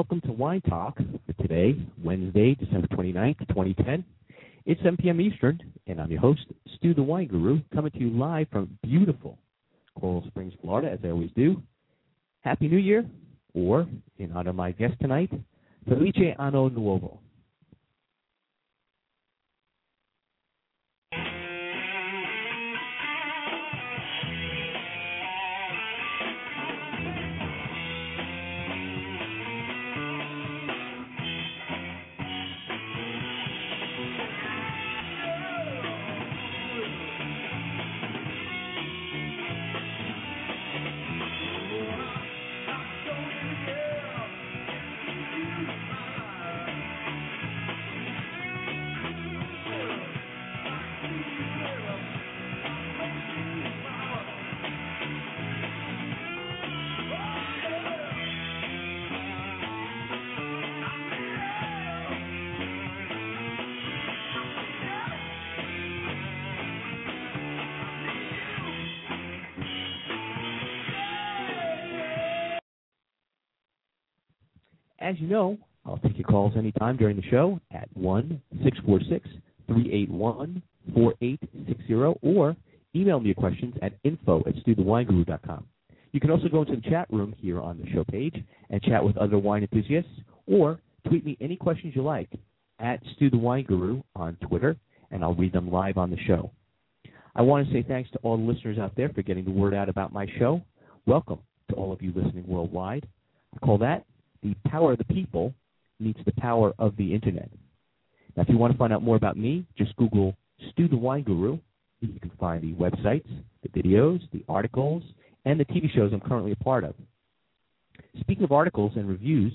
Welcome to Wine Talk for today, Wednesday, December 29th, 2010. It's 7 p.m. Eastern, and I'm your host, Stu the Wine Guru, coming to you live from beautiful Coral Springs, Florida, as I always do. Happy New Year, or in honor of my guest tonight, Felice Anno Nuovo. As you know, I'll take your calls anytime during the show at 1 646 381 4860 or email me your questions at info at stuthewineguru.com. You can also go into the chat room here on the show page and chat with other wine enthusiasts or tweet me any questions you like at Stu the Wine Guru on Twitter, and I'll read them live on the show. I want to say thanks to all the listeners out there for getting the word out about my show. Welcome to all of you listening worldwide. I call that the power of the people meets the power of the internet. Now, if you want to find out more about me, just Google Stu the Wine Guru. You can find the websites, the videos, the articles, and the TV shows I'm currently a part of. Speaking of articles and reviews,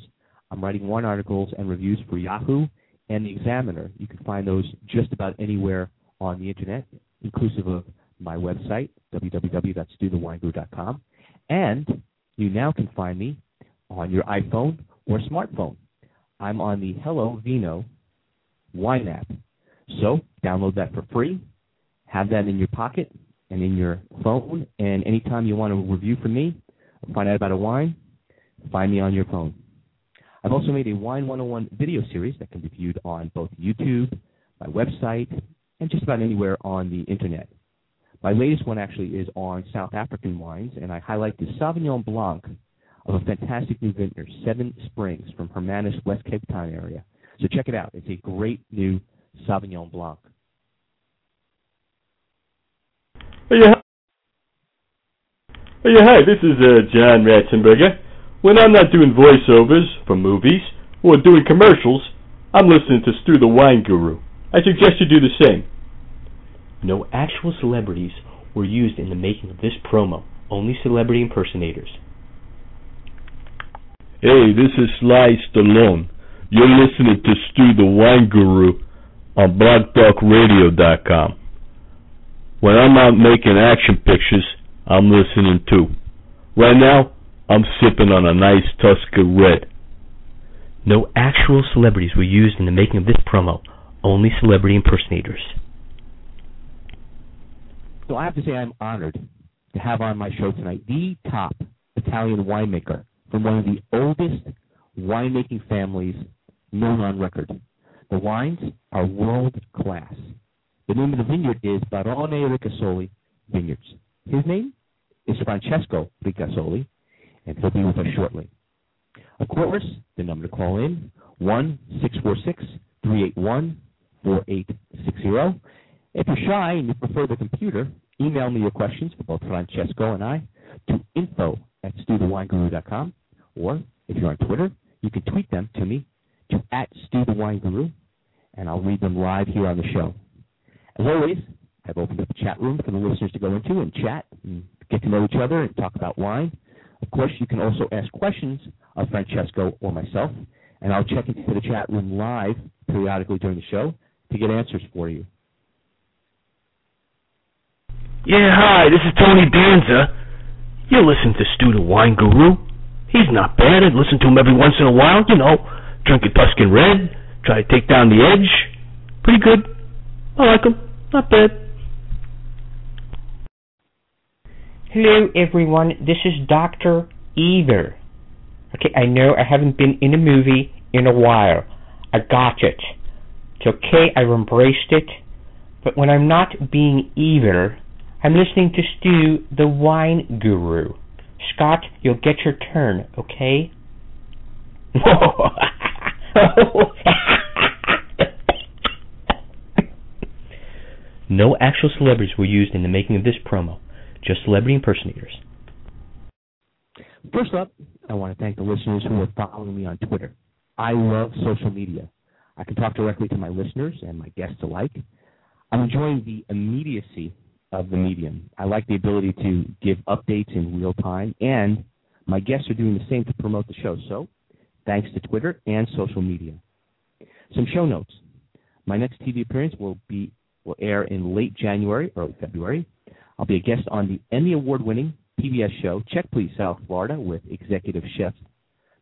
I'm writing wine articles and reviews for Yahoo and the Examiner. You can find those just about anywhere on the internet, inclusive of my website, www.stuthewineguru.com. And you now can find me on your iPhone or smartphone. I'm on the Hello Vino wine app. So download that for free. Have that in your pocket and in your phone. And anytime you want a review from me find out about a wine, find me on your phone. I've also made a Wine 101 video series that can be viewed on both YouTube, my website, and just about anywhere on the internet. My latest one actually is on South African wines, and I highlight the Sauvignon Blanc of a fantastic new vineyard, Seven Springs, from Hermanus, West Cape Town area. So check it out. It's a great new Sauvignon Blanc. Hey, yeah. Oh hi, this is uh, John Ratzenberger. When I'm not doing voiceovers for movies or doing commercials, I'm listening to Stu the Wine Guru. I suggest you do the same. No actual celebrities were used in the making of this promo, only celebrity impersonators. Hey, this is Sly Stallone. You're listening to Stu the Wine Guru on blogtalkradio.com. When I'm out making action pictures, I'm listening too. Right now, I'm sipping on a nice Tusca Red. No actual celebrities were used in the making of this promo, only celebrity impersonators. So I have to say I'm honored to have on my show tonight the top Italian winemaker one of the oldest winemaking families known on record. The wines are world class. The name of the vineyard is Barone Ricasoli Vineyards. His name is Francesco Ricasoli, and he'll be with us shortly. Of course, the number to call in, 1 646 381 4860. If you're shy and you prefer the computer, email me your questions for both Francesco and I to info at stuthewineguru.com. Or if you're on Twitter, you can tweet them to me to at Stu the Wine Guru, and I'll read them live here on the show. As always, I've opened up a chat room for the listeners to go into and chat and get to know each other and talk about wine. Of course, you can also ask questions of Francesco or myself, and I'll check into the chat room live periodically during the show to get answers for you. Yeah, hi, this is Tony Danza. You listen to Stu the Wine Guru. He's not bad. I listen to him every once in a while, you know. Drink a Tuscan Red, try to take down the edge. Pretty good. I like him. Not bad. Hello, everyone. This is Dr. Either. Okay, I know I haven't been in a movie in a while. I got it. It's okay, I've embraced it. But when I'm not being either, I'm listening to Stu, the wine guru. Scott, you'll get your turn, okay? No actual celebrities were used in the making of this promo, just celebrity impersonators. First up, I want to thank the listeners who are following me on Twitter. I love social media. I can talk directly to my listeners and my guests alike. I'm enjoying the immediacy of the medium. I like the ability to give updates in real time, and my guests are doing the same to promote the show. So, thanks to Twitter and social media. Some show notes. My next TV appearance will be will air in late January, early February. I'll be a guest on the Emmy Award winning PBS show Check Please South Florida with executive chef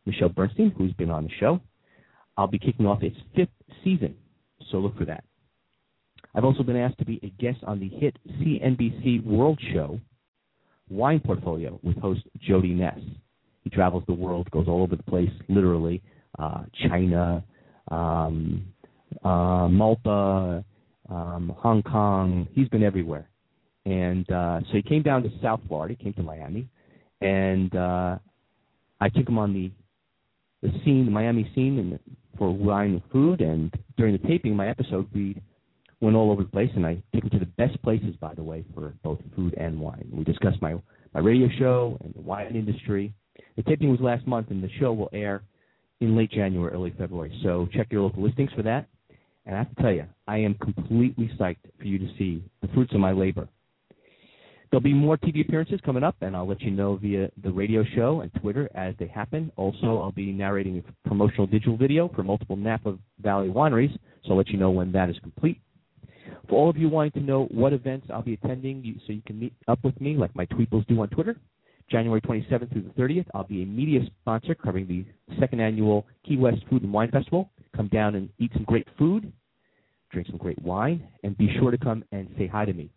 Michelle Bernstein, who's been on the show. I'll be kicking off its fifth season, so look for that. I've also been asked to be a guest on the hit CNBC World Show Wine Portfolio with host Jody Ness. He travels the world, goes all over the place, literally uh, China, um, uh, Malta, um, Hong Kong. He's been everywhere, and uh, so he came down to South Florida, came to Miami, and uh, I took him on the the scene, the Miami scene, and for wine and food. And during the taping, my episode, we went all over the place, and I took him to the best places, by the way, for both food and wine. We discussed my my radio show and the wine industry. The taping was last month, and the show will air in late January, early February. So check your local listings for that. And I have to tell you, I am completely psyched for you to see the fruits of my labor. There'll be more TV appearances coming up, and I'll let you know via the radio show and Twitter as they happen. Also, I'll be narrating a promotional digital video for multiple Napa Valley wineries, so I'll let you know when that is complete. For all of you wanting to know what events I'll be attending, you, so you can meet up with me like my tweetbles do on Twitter, January 27th through the 30th, I'll be a media sponsor covering the second annual Key West Food and Wine Festival. Come down and eat some great food, drink some great wine, and be sure to come and say hi to me.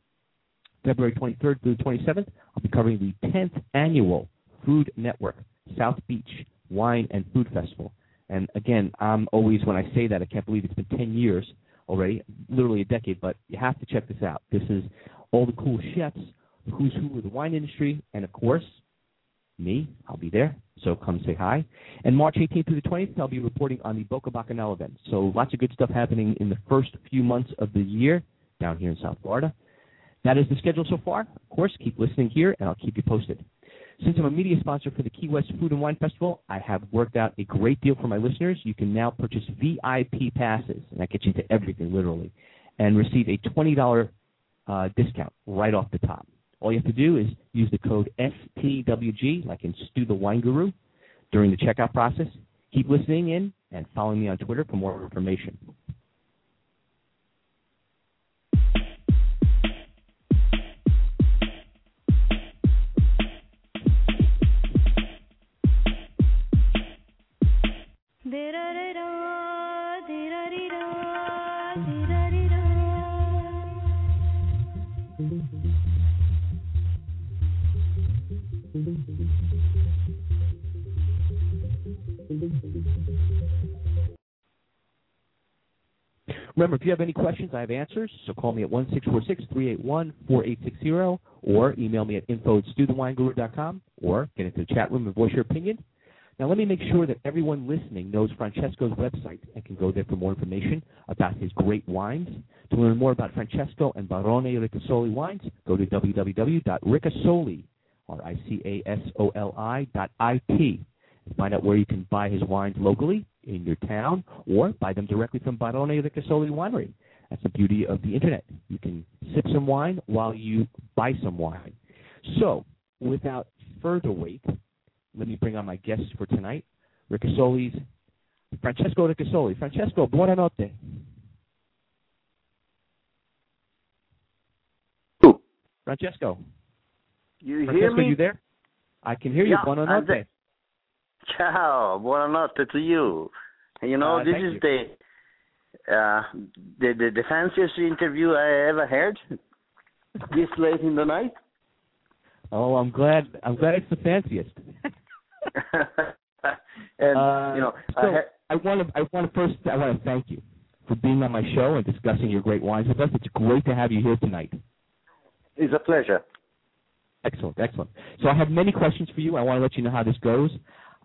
February 23rd through the 27th, I'll be covering the 10th annual Food Network South Beach Wine and Food Festival. And again, I'm always, when I say that, I can't believe it's been 10 years already, literally a decade, but you have to check this out. This is all the cool chefs, who's who of the wine industry, and of course, me. I'll be there, so come say hi. And March 18th through the 20th, I'll be reporting on the Boca Bacchanal event. So lots of good stuff happening in the first few months of the year down here in South Florida. That is the schedule so far. Of course, keep listening here, and I'll keep you posted. Since I'm a media sponsor for the Key West Food and Wine Festival, I have worked out a great deal for my listeners. You can now purchase VIP passes, and that gets you to everything, literally, and receive a $20 uh, discount right off the top. All you have to do is use the code STWG, like in Stu the Wine Guru, during the checkout process. Keep listening in and following me on Twitter for more information. Remember, if you have any questions, I have answers. So call me at one six four six three eight one four eight six zero, or email me at info at or get into the chat room and voice your opinion. Now, let me make sure that everyone listening knows Francesco's website and can go there for more information about his great wines. To learn more about Francesco and Barone Ricasoli wines, go to www.ricasoli, R-I-C-A-S-O-L-I dot I-T. find out where you can buy his wines locally in your town, or buy them directly from Barone Ricasoli Winery. That's the beauty of the internet. You can sip some wine while you buy some wine. So, without further wait, let me bring on my guests for tonight. Ricasoli's Francesco Ricasoli. Francesco, buonanotte. Who? Francesco. You Francesco, hear me? you there? I can hear you. Yeah, I'm buonanotte. Ciao, buonanotte to you. You know, Uh, this is you. the, uh, the the the fanciest interview I ever heard This late in the night. Oh, I'm glad. I'm glad it's the fanciest. and Uh, you know, so I ha- I want to. I want to first. I want to thank you for being on my show and discussing your great wines with us. It's great to have you here tonight. it's a pleasure. Excellent, excellent. So I have many questions for you. I want to let you know how this goes.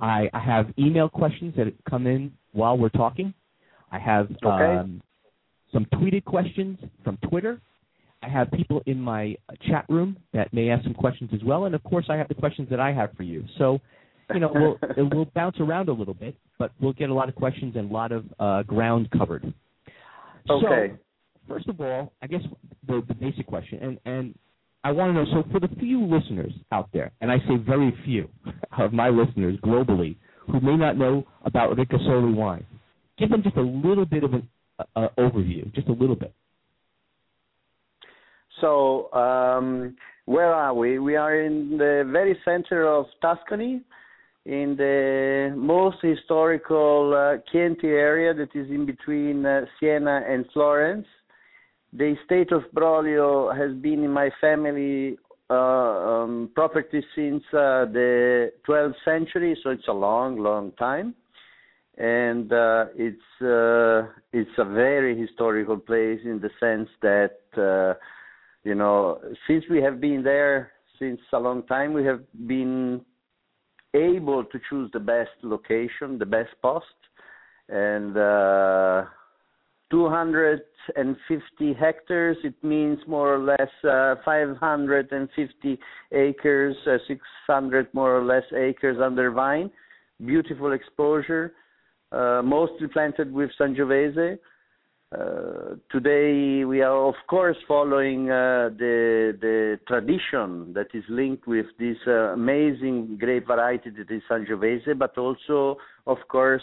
I, I have email questions that come in while we're talking. I have Okay. um, some tweeted questions from Twitter. I have people in my chat room that may ask some questions as well, and of course, I have the questions that I have for you. So, you know, we'll it will bounce around a little bit, but we'll get a lot of questions and a lot of uh, ground covered. Okay. So, first of all, I guess the, the basic question, and, and I want to know, so for the few listeners out there, and I say very few of my listeners globally who may not know about Ricasoli wine, give them just a little bit of an uh, uh, overview, just a little bit. So, um, where are we? We are in the very center of Tuscany, in the most historical uh, Chianti area that is in between uh, Siena and Florence. The estate of Brolio has been in my family uh, um, property since uh, the 12th century, so it's a long, long time. And uh, it's uh, it's a very historical place in the sense that uh, you know since we have been there since a long time, we have been able to choose the best location, the best post, and uh, 250 hectares. It means more or less uh, 550 acres, uh, 600 more or less acres under vine. Beautiful exposure, uh, mostly planted with Sangiovese. Uh, today we are of course following uh, the the tradition that is linked with this uh, amazing grape variety that is Sangiovese, but also of course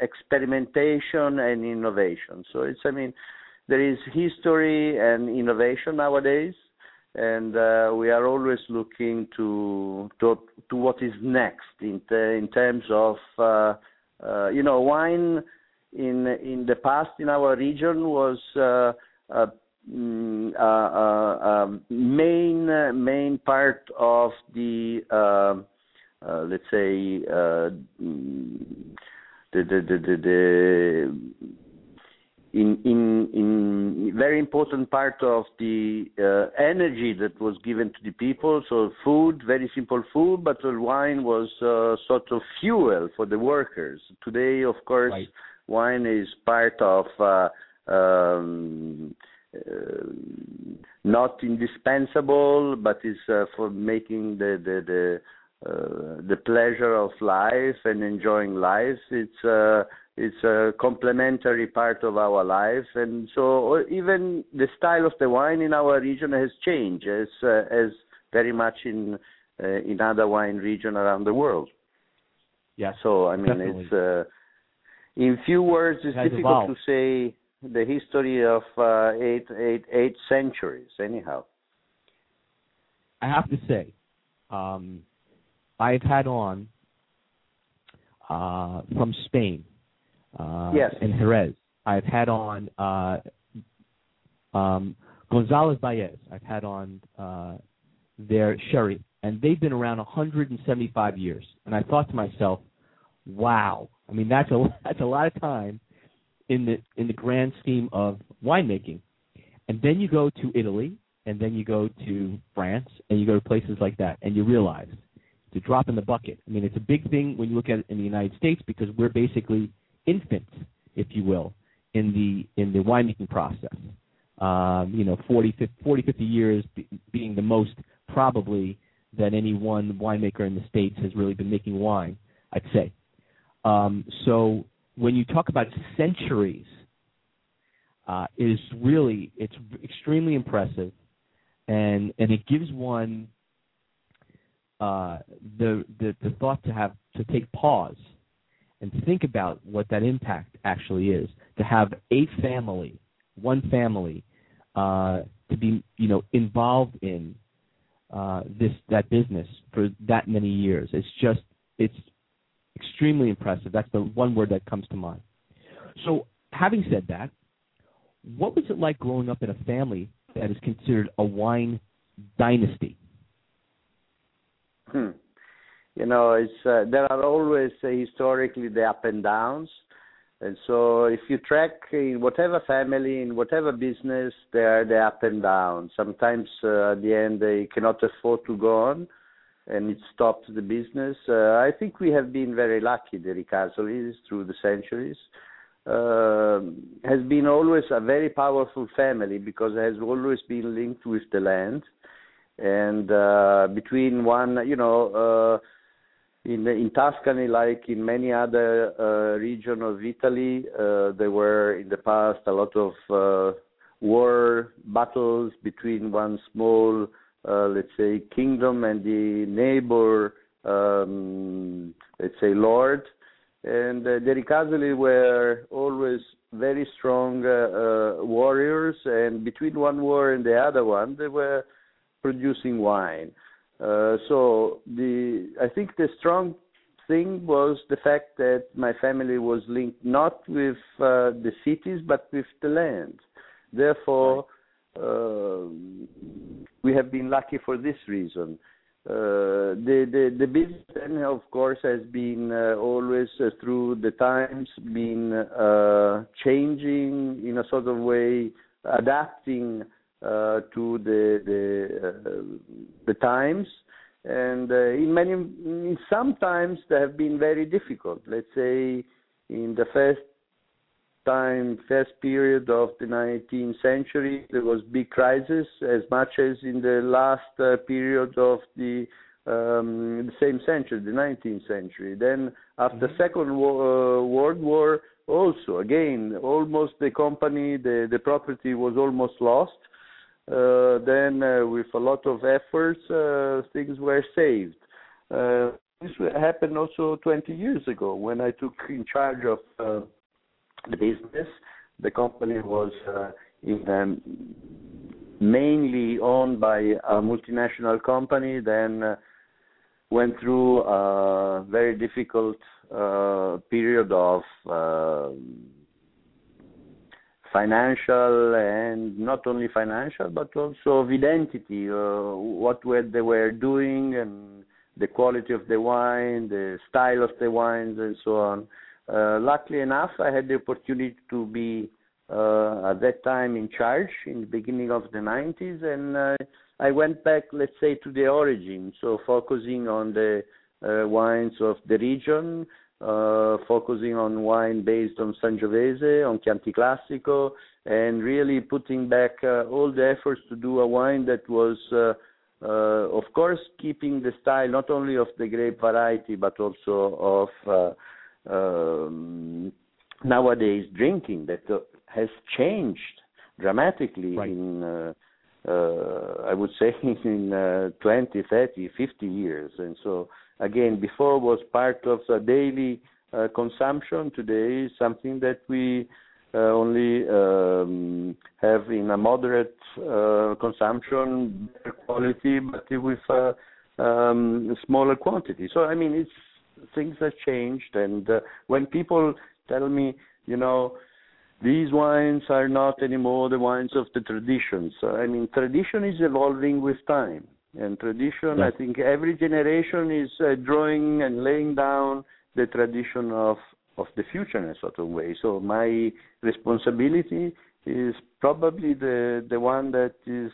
experimentation and innovation. So it's I mean there is history and innovation nowadays, and uh, we are always looking to to what is next in in terms of you know wine in in the past in our region was uh, a, a, a, main main part of the uh, uh, let's say uh, mm, the, the the the the in in in very important part of the uh, energy that was given to the people so food very simple food but wine was uh, sort of fuel for the workers today of course Right. Wine is part of uh, um, uh, not indispensable, but is uh, for making the the the, uh, the pleasure of life and enjoying life. It's uh, it's a complementary part of our life, and so even the style of the wine in our region has changed, as uh, as very much in uh, in other wine region around the world. yeah So I mean, Definitely. it's uh, in few words, it's difficult evolved. to say the history of uh, eight, eight, eight centuries. Anyhow, I have to say, um, I've had on uh, from Spain uh, Yes. and Jerez. I've had on uh, um, Gonzalez Byass. I've had on uh, their sherry, and they've been around 175 years. And I thought to myself, wow. I mean, that's a that's a lot of time in the in the grand scheme of winemaking. And then you go to Italy, and then you go to France, and you go to places like that, and you realize it's a drop in the bucket. I mean, it's a big thing when you look at it in the United States because we're basically infants, if you will, in the in the winemaking process. Um, you know, 40, 50, 40, 50 years be, being the most probably that any one winemaker in the states has really been making wine. I'd say Um, so when you talk about centuries, uh, it is really it's extremely impressive, and and it gives one uh, the, the the thought to have to take pause and think about what that impact actually is. To have a family, one family, uh, to be you know involved in uh, this that business for that many years. It's just it's extremely impressive. That's the one word that comes to mind. So, having said that, what was it like growing up in a family that is considered a wine dynasty? Hmm. You know, it's uh, there are always uh, historically the up and downs, and so if you track in whatever family, in whatever business, there are the up and downs. Sometimes uh, at the end they cannot afford to go on, and it stopped the business. Uh, I think we have been very lucky, the Ricasolis, through the centuries. Uh, has been always a very powerful family because it has always been linked with the land and uh, between one, you know, uh, in in Tuscany, like in many other uh, regions of Italy, uh, there were in the past a lot of uh, war battles between one small, let's say, kingdom and the neighbor, um, let's say, lord. And uh, the Ricasoli were always very strong uh, uh, warriors, and between one war and the other one, they were producing wine. Uh, so the I think the strong thing was the fact that my family was linked not with uh, the cities but with the land. Therefore, uh, we have been lucky for this reason. Uh, the the the business then of course has been uh, always uh, through the times been changing in a sort of way adapting to the the the times and in many in some times they have been very difficult let's say in the first time first period of the 19th century there was big crisis as much as in the last uh, period of the um, the same century the 19th century then after mm-hmm. second uh, world war also again almost the company the the property was almost lost uh, then uh, with a lot of efforts, uh, things were saved. this happened also 20 years ago when I took in charge of the business. The company was in, um, mainly owned by a multinational company, then uh, went through a very difficult uh, period of uh, financial and not only financial but also of identity uh, what were they were doing and the quality of the wine the style of the wines and so on uh, luckily enough i had the opportunity to be uh, at that time in charge in the beginning of the 90s and uh, i went back let's say to the origin. So focusing on the uh, wines of the region uh, focusing on wine based on Sangiovese, on Chianti Classico, and really putting back uh, all the efforts to do a wine that was, uh, uh, of course, keeping the style not only of the grape variety but also of uh, um, nowadays drinking that uh, has changed dramatically right. in. Uh, uh, I would say in uh, 20, 30, 50 years, and so again before was part of a daily uh, consumption today is something that we uh, only um, have in a moderate uh, consumption better quality but with a um, smaller quantity so i mean it's things have changed and uh, when people tell me you know these wines are not anymore the wines of the traditions. so i mean tradition is evolving with time and tradition. I think every generation is uh, drawing and laying down the tradition of of the future in a sort of way. So my responsibility is probably the the one that is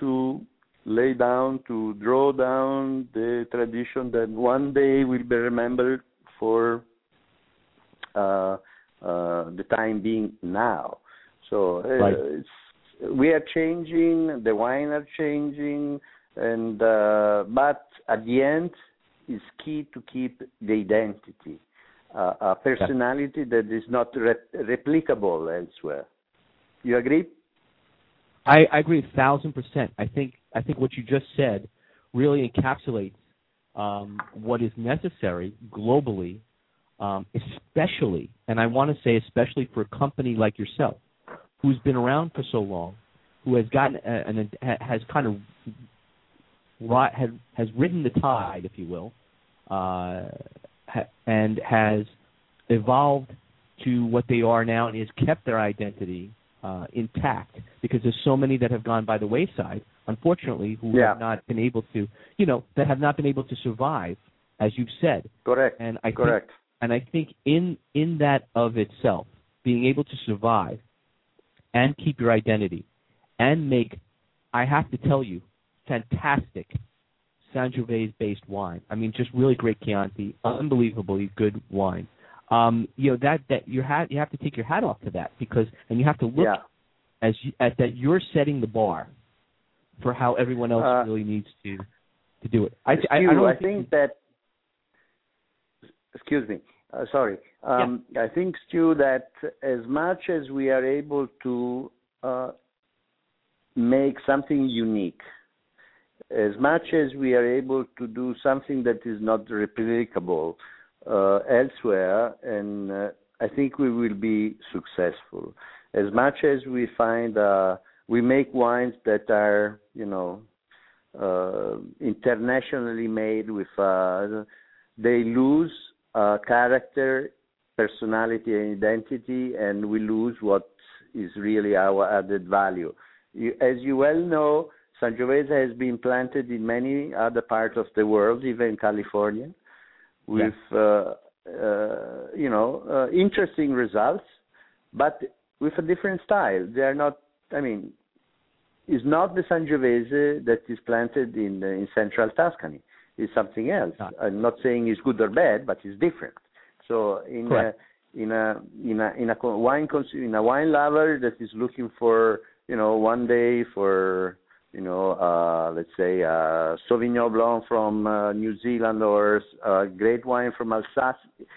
to lay down, to draw down the tradition that one day will be remembered for uh, uh, the time being now. So uh, right. we are changing, the wine are changing, and uh, but at the end, it's key to keep the identity. uh, a personality that is not re- replicable elsewhere. You agree? I, I agree a thousand percent. I think I think what you just said really encapsulates um, what is necessary globally, um, especially, and I want to say especially for a company like yourself, who's been around for so long, who has gotten and has kind of has has ridden the tide, if you will, uh, and has evolved to what they are now and has kept their identity uh, intact because there's so many that have gone by the wayside, unfortunately, who yeah. have not been able to, you know, that have not been able to survive, as you've said. Correct. And I Correct. Think, and I think in in that of itself, being able to survive and keep your identity and make, I have to tell you, fantastic Sangiovese based wine. I mean, just really great Chianti, unbelievably good wine um, you know that that you have you have to take your hat off to that because and you have to look yeah. as you, at that you're setting the bar for how everyone else uh, really needs to to do it. I I, I, I, don't I think, think that. Excuse me. Uh, sorry. Um, yeah. I think, Stu, that as much as we are able to uh, make something unique, as much as we are able to do something that is not replicable, elsewhere, and uh, I think we will be successful. As much as we find uh, we make wines that are, you know, uh, internationally made with, uh, they lose uh, character, personality, and identity, and we lose what is really our added value. As you well know, Sangiovese has been planted in many other parts of the world, even California with uh, uh, you know uh, interesting results, but with a different style. They are not. I mean, it's not the Sangiovese that is planted in in central Tuscany. It's something else. No. I'm not saying it's good or bad, but it's different. So in a, in a in a in a wine cons- in a wine lover that is looking for you know one day for you know, uh, let's say uh, Sauvignon Blanc from uh, New Zealand or uh, great wine from Alsace.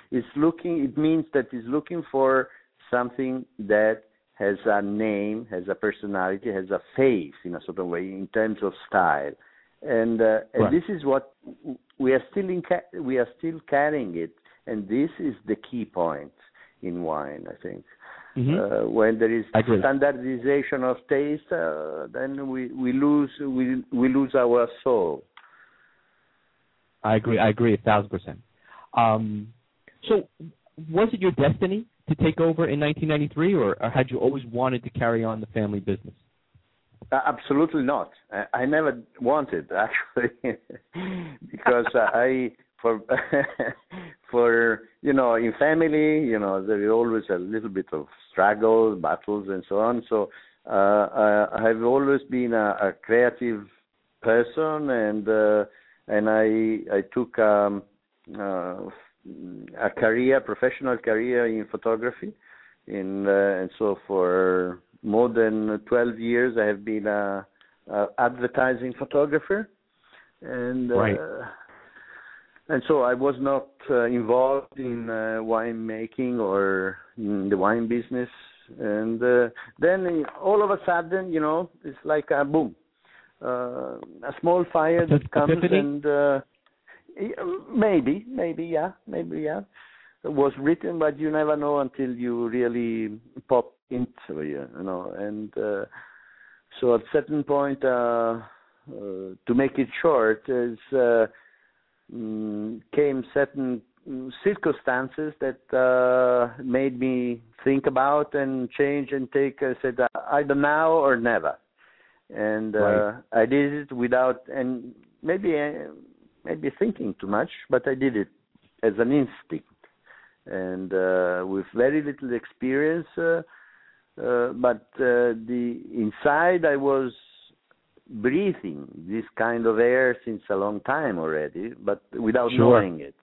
It's looking. It means that it's looking for something that has a name, has a personality, has a face in a certain way in terms of style, and uh, and Right. this is what we are still in. Ca- we are still carrying it, and this is the key point in wine. I think. Mhm. Uh, when there is standardization of taste, uh, then we, we lose we we lose our soul. I agree. I agree a thousand percent. Um, so, was it your destiny to take over in 1993, or, or had you always wanted to carry on the family business? Uh, absolutely not. I, I never wanted actually, because I for for you know in family you know there is always a little bit of struggle, battles, and so on. So uh, I, I have always been a, a creative person, and uh, and I I took um, uh, a career, professional career in photography, in uh, and so for more than 12 years I have been a, a advertising photographer, and uh, Right. And so I was not uh, involved in uh, wine making or in the wine business. And uh, then all of a sudden, you know, it's like a boom, uh, a small fire that comes and uh, maybe, maybe, yeah, maybe, yeah. It was written, but you never know until you really pop into it, you know. And uh, so at certain point, uh, uh, to make it short, is uh, mm, came certain mm, circumstances that uh, made me think about and change and take. I said uh, either now or never, and uh, Right. I did it without and maybe uh, maybe thinking too much, but I did it as an instinct and uh, with very little experience. Uh, uh, but uh, the inside I was breathing this kind of air since a long time already, but without Sure. knowing it.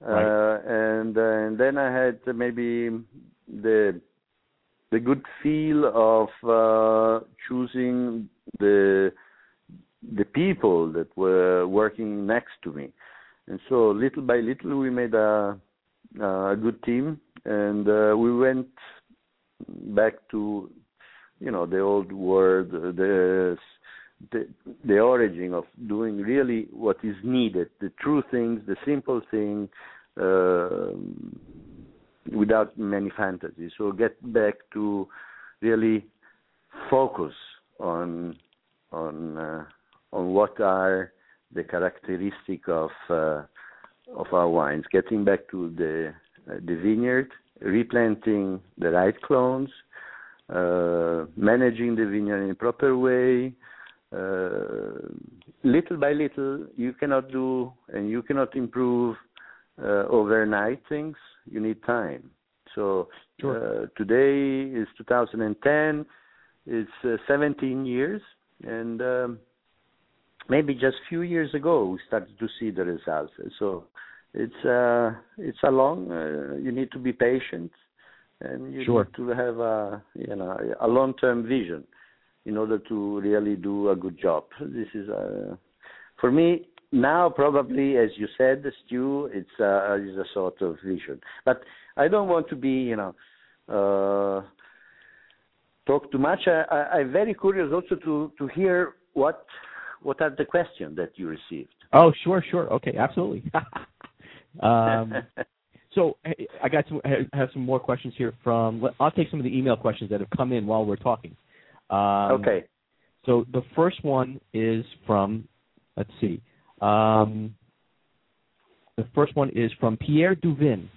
Right. Uh, and uh, and then I had maybe the the good feel of uh, choosing the the people that were working next to me, and so little by little we made a a good team, and uh, we went back to you know the old world, the the the origin of doing really what is needed, the true things, the simple thing, uh, without many fantasies. So get back to really focus on on uh, on what are the characteristic of uh, of our wines. Getting back to the uh, the vineyard, replanting the right clones, uh, managing the vineyard in a proper way. Uh, little by little, you cannot do and you cannot improve uh, overnight things. You need time. So Sure. uh, today is 2010. It's uh, 17 years, and um, maybe just few years ago we started to see the results. So it's uh, it's a long. Uh, you need to be patient, and you Sure. need to have a you know a long-term vision in order to really do a good job. This is uh, for me now probably as you said, Stu, it's a is a sort of vision. But I don't want to be you know. Uh, talk too much. I, I, I'm very curious also to to hear what what are the questions that you received. Oh, sure, sure. Okay, absolutely. um, so I got some I have some more questions here from. I'll take some of the email questions that have come in while we're talking. Um, okay. So the first one is from. Let's see. Um, the first one is from Pierre Duvin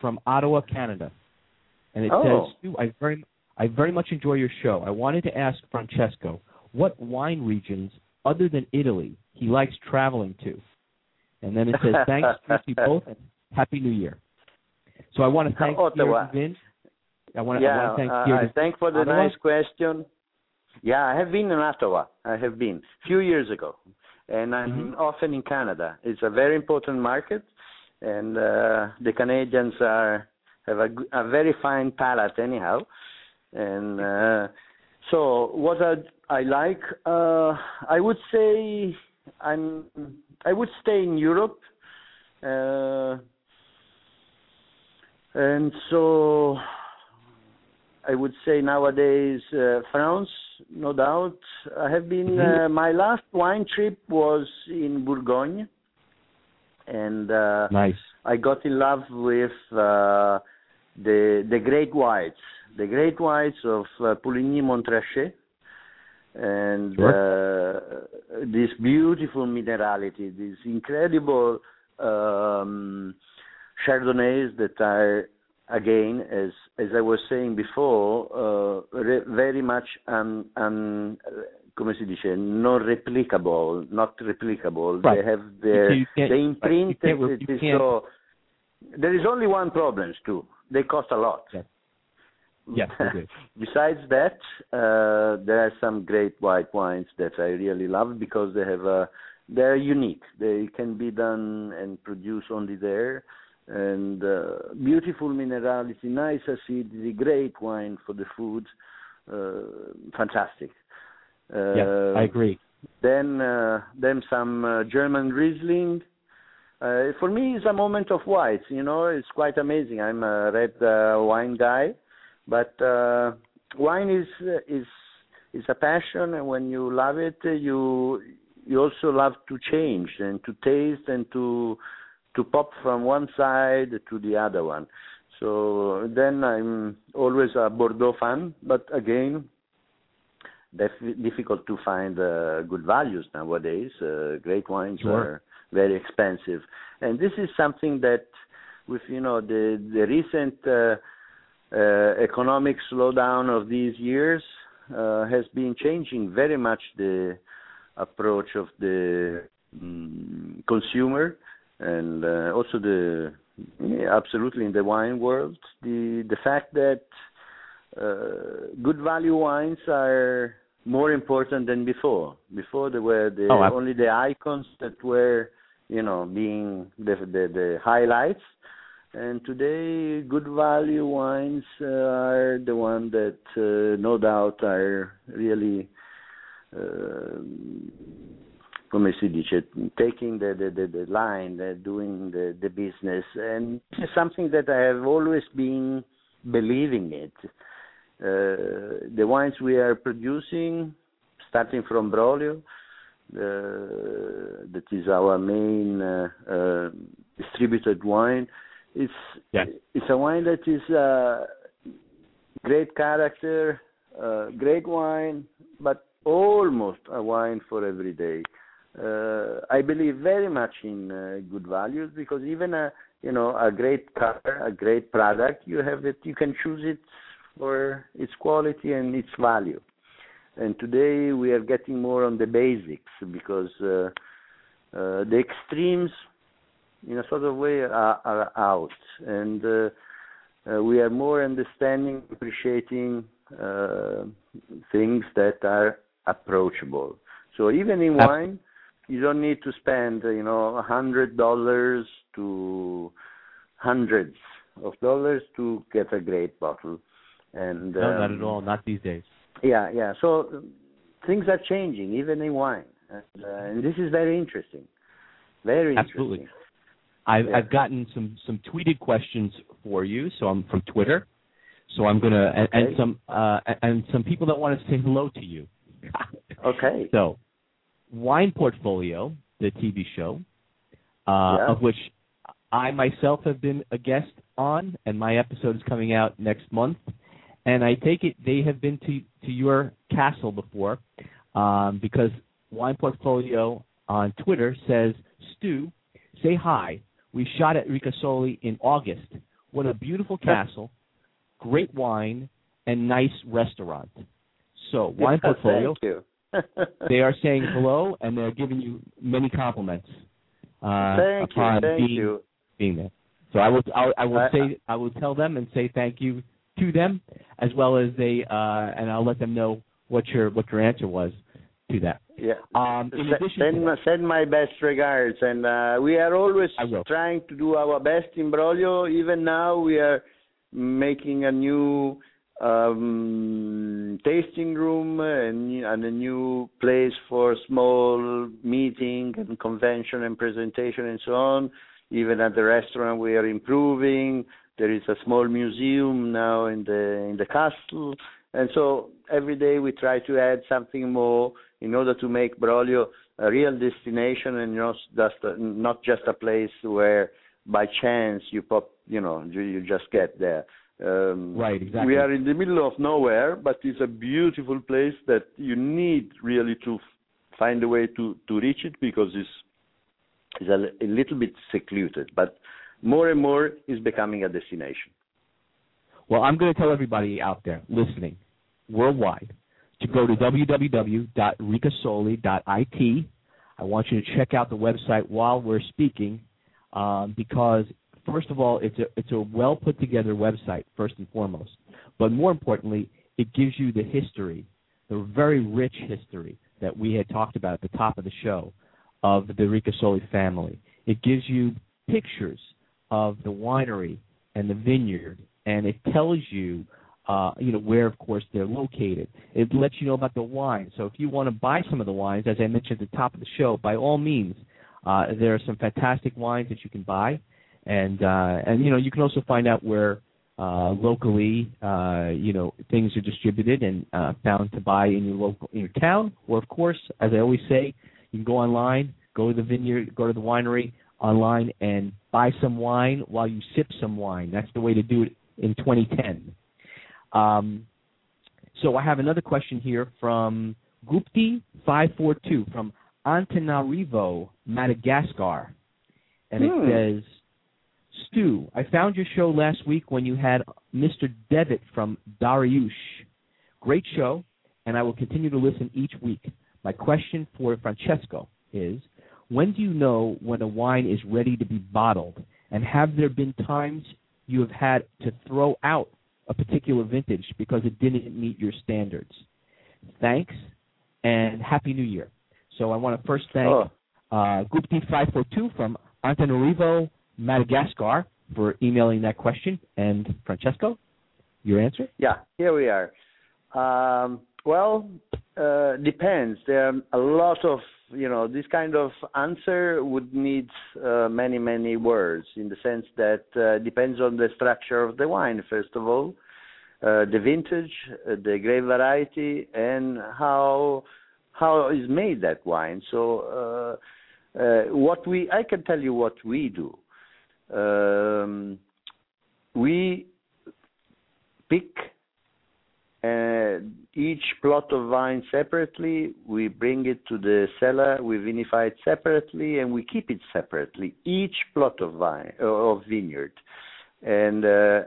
from Ottawa, Canada, and it Oh. says, "Stu, "I very I very much enjoy your show. I wanted to ask Francesco what wine regions other than Italy he likes traveling to." And then it says, "Thanks to you both Happy New Year." So I want to thank Ottawa. Pierre Duvin. I want to, yeah, I want to thank uh, Pierre Duvin. thank for the Ottawa? nice question. Yeah, I have been in Ottawa. I have been a few years ago, and I'm Mm-hmm. often in Canada. It's a very important market, and uh, the Canadians are have a very fine palate anyhow. And uh, so, what I, I like, uh, I would say, I'm I would stay in Europe. Uh, and so I would say nowadays uh, France, no doubt. I have been. Uh, my last wine trip was in Bourgogne, and uh, Nice. I got in love with uh, the the great whites, the great whites of uh, Puligny Montrachet, and uh, this beautiful minerality, this incredible um, Chardonnays that are again, as as I was saying before, uh, re- very much un, un come si dice, non replicable, not replicable. Right. They have their the imprint can't re- it you is so. There is only one problem, too. They cost a lot. Yes. Yes. Besides that, uh, there are some great white wines that I really love because they have a, they're unique. They can be done and produced only there, and uh, beautiful minerality, nice acidity, great wine for the food, uh, fantastic. Uh, yes, I agree. then uh, then some uh, German Riesling. Uh, for me, it's a moment of whites. You know, it's quite amazing. I'm a red uh, wine guy, but uh, wine is uh, is is a passion, and when you love it, uh, you you also love to change and to taste and to to pop from one side to the other one. So then I'm always a Bordeaux fan, but again, def- difficult to find uh, good values nowadays. Uh, great wines Sure. are very expensive, and this is something that, with you know the the recent uh, uh, economic slowdown of these years, uh, has been changing very much the approach of the mm, consumer and uh, also the yeah, absolutely in the wine world the the fact that uh, good value wines are more important than before. Before there were the Oh, only the icons that were you know being the the, the highlights, and today good value wines uh, are the one that uh, no doubt are really uh, come si dice, taking the, the, the, the line, uh, doing the, the business. And it's something that I have always been believing it. Uh, the wines we are producing, starting from Brolio, uh, that is our main uh, uh, distributed wine. It's Yes. it's a wine that is uh, great character, uh, great wine, but almost a wine for every day. Uh, I believe very much in uh, good values because even a you know a great car, a great product, you have it. You can choose it for its quality and its value. And today we are getting more on the basics because uh, uh, the extremes, in a sort of way, are, are out, and uh, uh, we are more understanding, appreciating uh, things that are approachable. So even in wine, you don't need to spend, you know, a hundred dollars to hundreds of dollars to get a great bottle. And No, not um, at all. Not these days. yeah, yeah. So um, things are changing, even in wine, and, uh, and this is very interesting. Very Absolutely. interesting. I've Yeah. I've gotten some some tweeted questions for you. So I'm from Twitter. So I'm gonna and, and some uh and some people that want to say hello to you. Okay. So, Wine Portfolio, the TV show, uh, Yeah. of which I myself have been a guest on, and my episode is coming out next month. And I take it they have been to to your castle before, um, because Wine Portfolio on Twitter says, "Stu, say hi. We shot at Ricasoli in August. What a beautiful castle, great wine, and nice restaurant." So, Wine Portfolio Thank you. they are saying hello and they're giving you many compliments uh, Thank you. Thank being you. being there. So I will I, I will I- say I will tell them and say thank you to them as well as they uh, and I'll let them know what your what your answer was to that. Yeah. Um, in Se- addition send my, send my best regards, and uh, we are always trying to do our best in Brolio. Even now, we are making a new um, tasting room and, and a new place for small meeting and convention and presentation and so on. Even at the restaurant, we are improving. There is a small museum now in the in the castle, and so every day we try to add something more in order to make Brolio a real destination and not just a, not just a place where by chance you pop, you know, you, you just get there. Um, Right, exactly. We are in the middle of nowhere, but it's a beautiful place that you need really to f- find a way to to reach it because it's it's a, a little bit secluded, but more and more is becoming a destination. Well, I'm going to tell everybody out there listening worldwide to go to www.ricasoli.it. I want you to check out the website while we're speaking um, because, first of all, it's a it's a well put together website first and foremost, but more importantly, it gives you the history, the very rich history that we had talked about at the top of the show of the Ricasoli family. It gives you pictures of the winery and the vineyard, and it tells you, uh, you know, where, of course, they're located. It lets you know about the wine. So if you want to buy some of the wines, as I mentioned at the top of the show, by all means, uh, there are some fantastic wines that you can buy, and uh, and you know, you can also find out where uh, locally, uh, you know, things are distributed and uh, found to buy in your local in your town, or of course, as I always say, you can go online, go to the vineyard, go to the winery online, and buy some wine while you sip some wine. That's the way to do it in 2010. Um, so I have another question here from Gupti542 from Antananarivo, Madagascar. And it Hmm. says, Stu, I found your show last week when you had Mr. Devitt from Darioush. Great show, and I will continue to listen each week. My question for Francesco is, when do you know when a wine is ready to be bottled? And have there been times you have had to throw out a particular vintage because it didn't meet your standards? Thanks, and Happy New Year. So I want to first thank Oh. uh, Gupti542 from Antananarivo, Madagascar, for emailing that question. And Francesco, your answer? Yeah, here we are. Um, well, uh, depends. There are a lot of you know this kind of answer would need uh, many many words in the sense that uh, depends on the structure of the wine first of all uh, the vintage uh, the grape variety and how how is made that wine so uh, what we i can tell you what we do um, we pick uh, each plot of vine separately. We bring it to the cellar. We vinify it separately, and we keep it separately. Each plot of vine uh, of vineyard, and uh,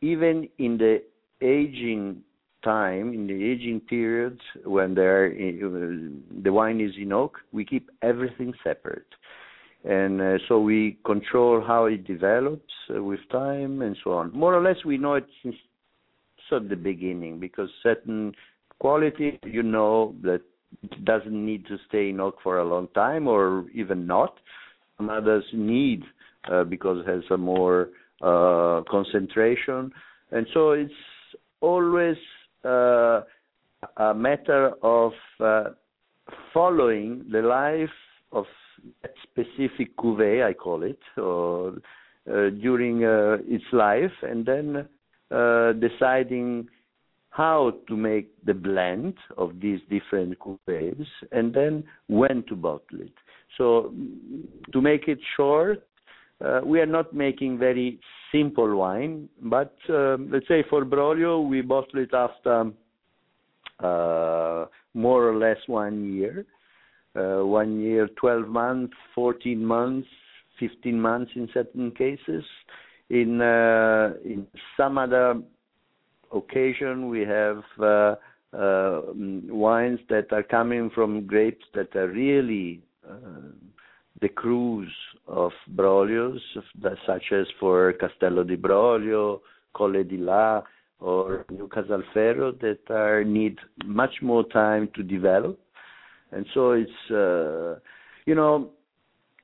even in the aging time, in the aging period when there uh, the wine is in oak, we keep everything separate. And uh, so we control how it develops uh, with time and so on. More or less, we know it since at the beginning because certain quality you know that doesn't need to stay in oak for a long time or even not. Some others need uh, because it has a more uh, concentration, and so it's always uh, a matter of uh, following the life of specific cuvée, I call it, or uh, during uh, its life, and then uh, deciding how to make the blend of these different cuvées and then when to bottle it. So to make it short, uh, we are not making very simple wine, but uh, let's say for Brolio we bottle it after uh, more or less one year, one year, 12 months, 14 months, 15 months in certain cases. In uh, in some other occasion, we have uh, uh, wines that are coming from grapes that are really the crus of Brolios, such as for Castello di Brolio, Colle di La, or New Casalferro, that are need much more time to develop. And so it's, uh, you know,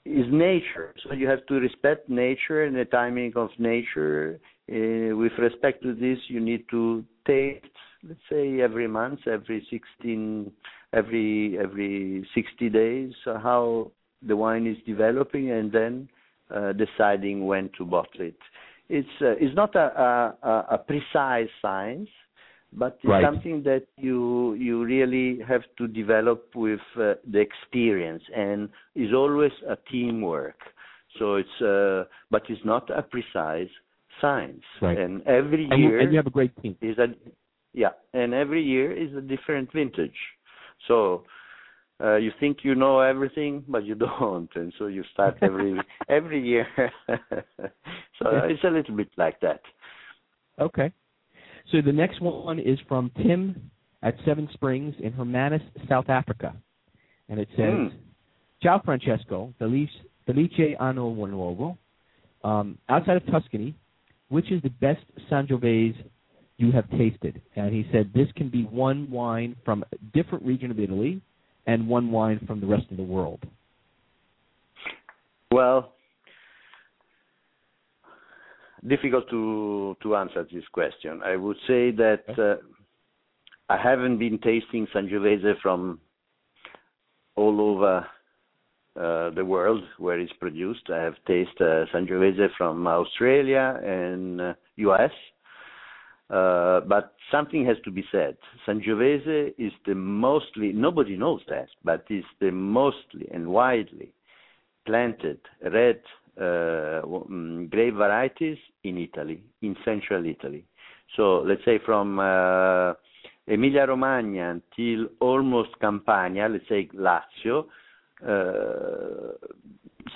is nature. So you have to respect nature and the timing of nature. Uh, with respect to this, you need to taste, let's say, every month, every 16, every every 60 days, how the wine is developing, and then uh, deciding when to bottle it. It's uh, it's not a, a, a precise science but it's right. something that you you really have to develop with uh, the experience and is always a teamwork so it's uh, but it's not a precise science right. and every and year you, and you have a great team is a yeah and every year is a different vintage so uh, you think you know everything, but you don't, and so you start every every year. so it's a little bit like that. Okay. So the next one is from Tim at Seven Springs in Hermanus, South Africa. And it says, Mm. Ciao Francesco, Felice, Anno Nuovo. Um, outside of Tuscany, which is the best Sangiovese you have tasted? And he said this can be one wine from a different region of Italy and one wine from the rest of the world. Well, difficult to to answer this question. I would say that uh, I haven't been tasting Sangiovese from all over uh, the world where it's produced. I have tasted uh, Sangiovese from Australia and uh, U.S. Uh, but something has to be said. Sangiovese is the mostly nobody knows that, but is the mostly and widely planted red grape varieties in Italy, in central Italy. So let's say from uh, Emilia Romagna until almost Campania, let's say Lazio, uh,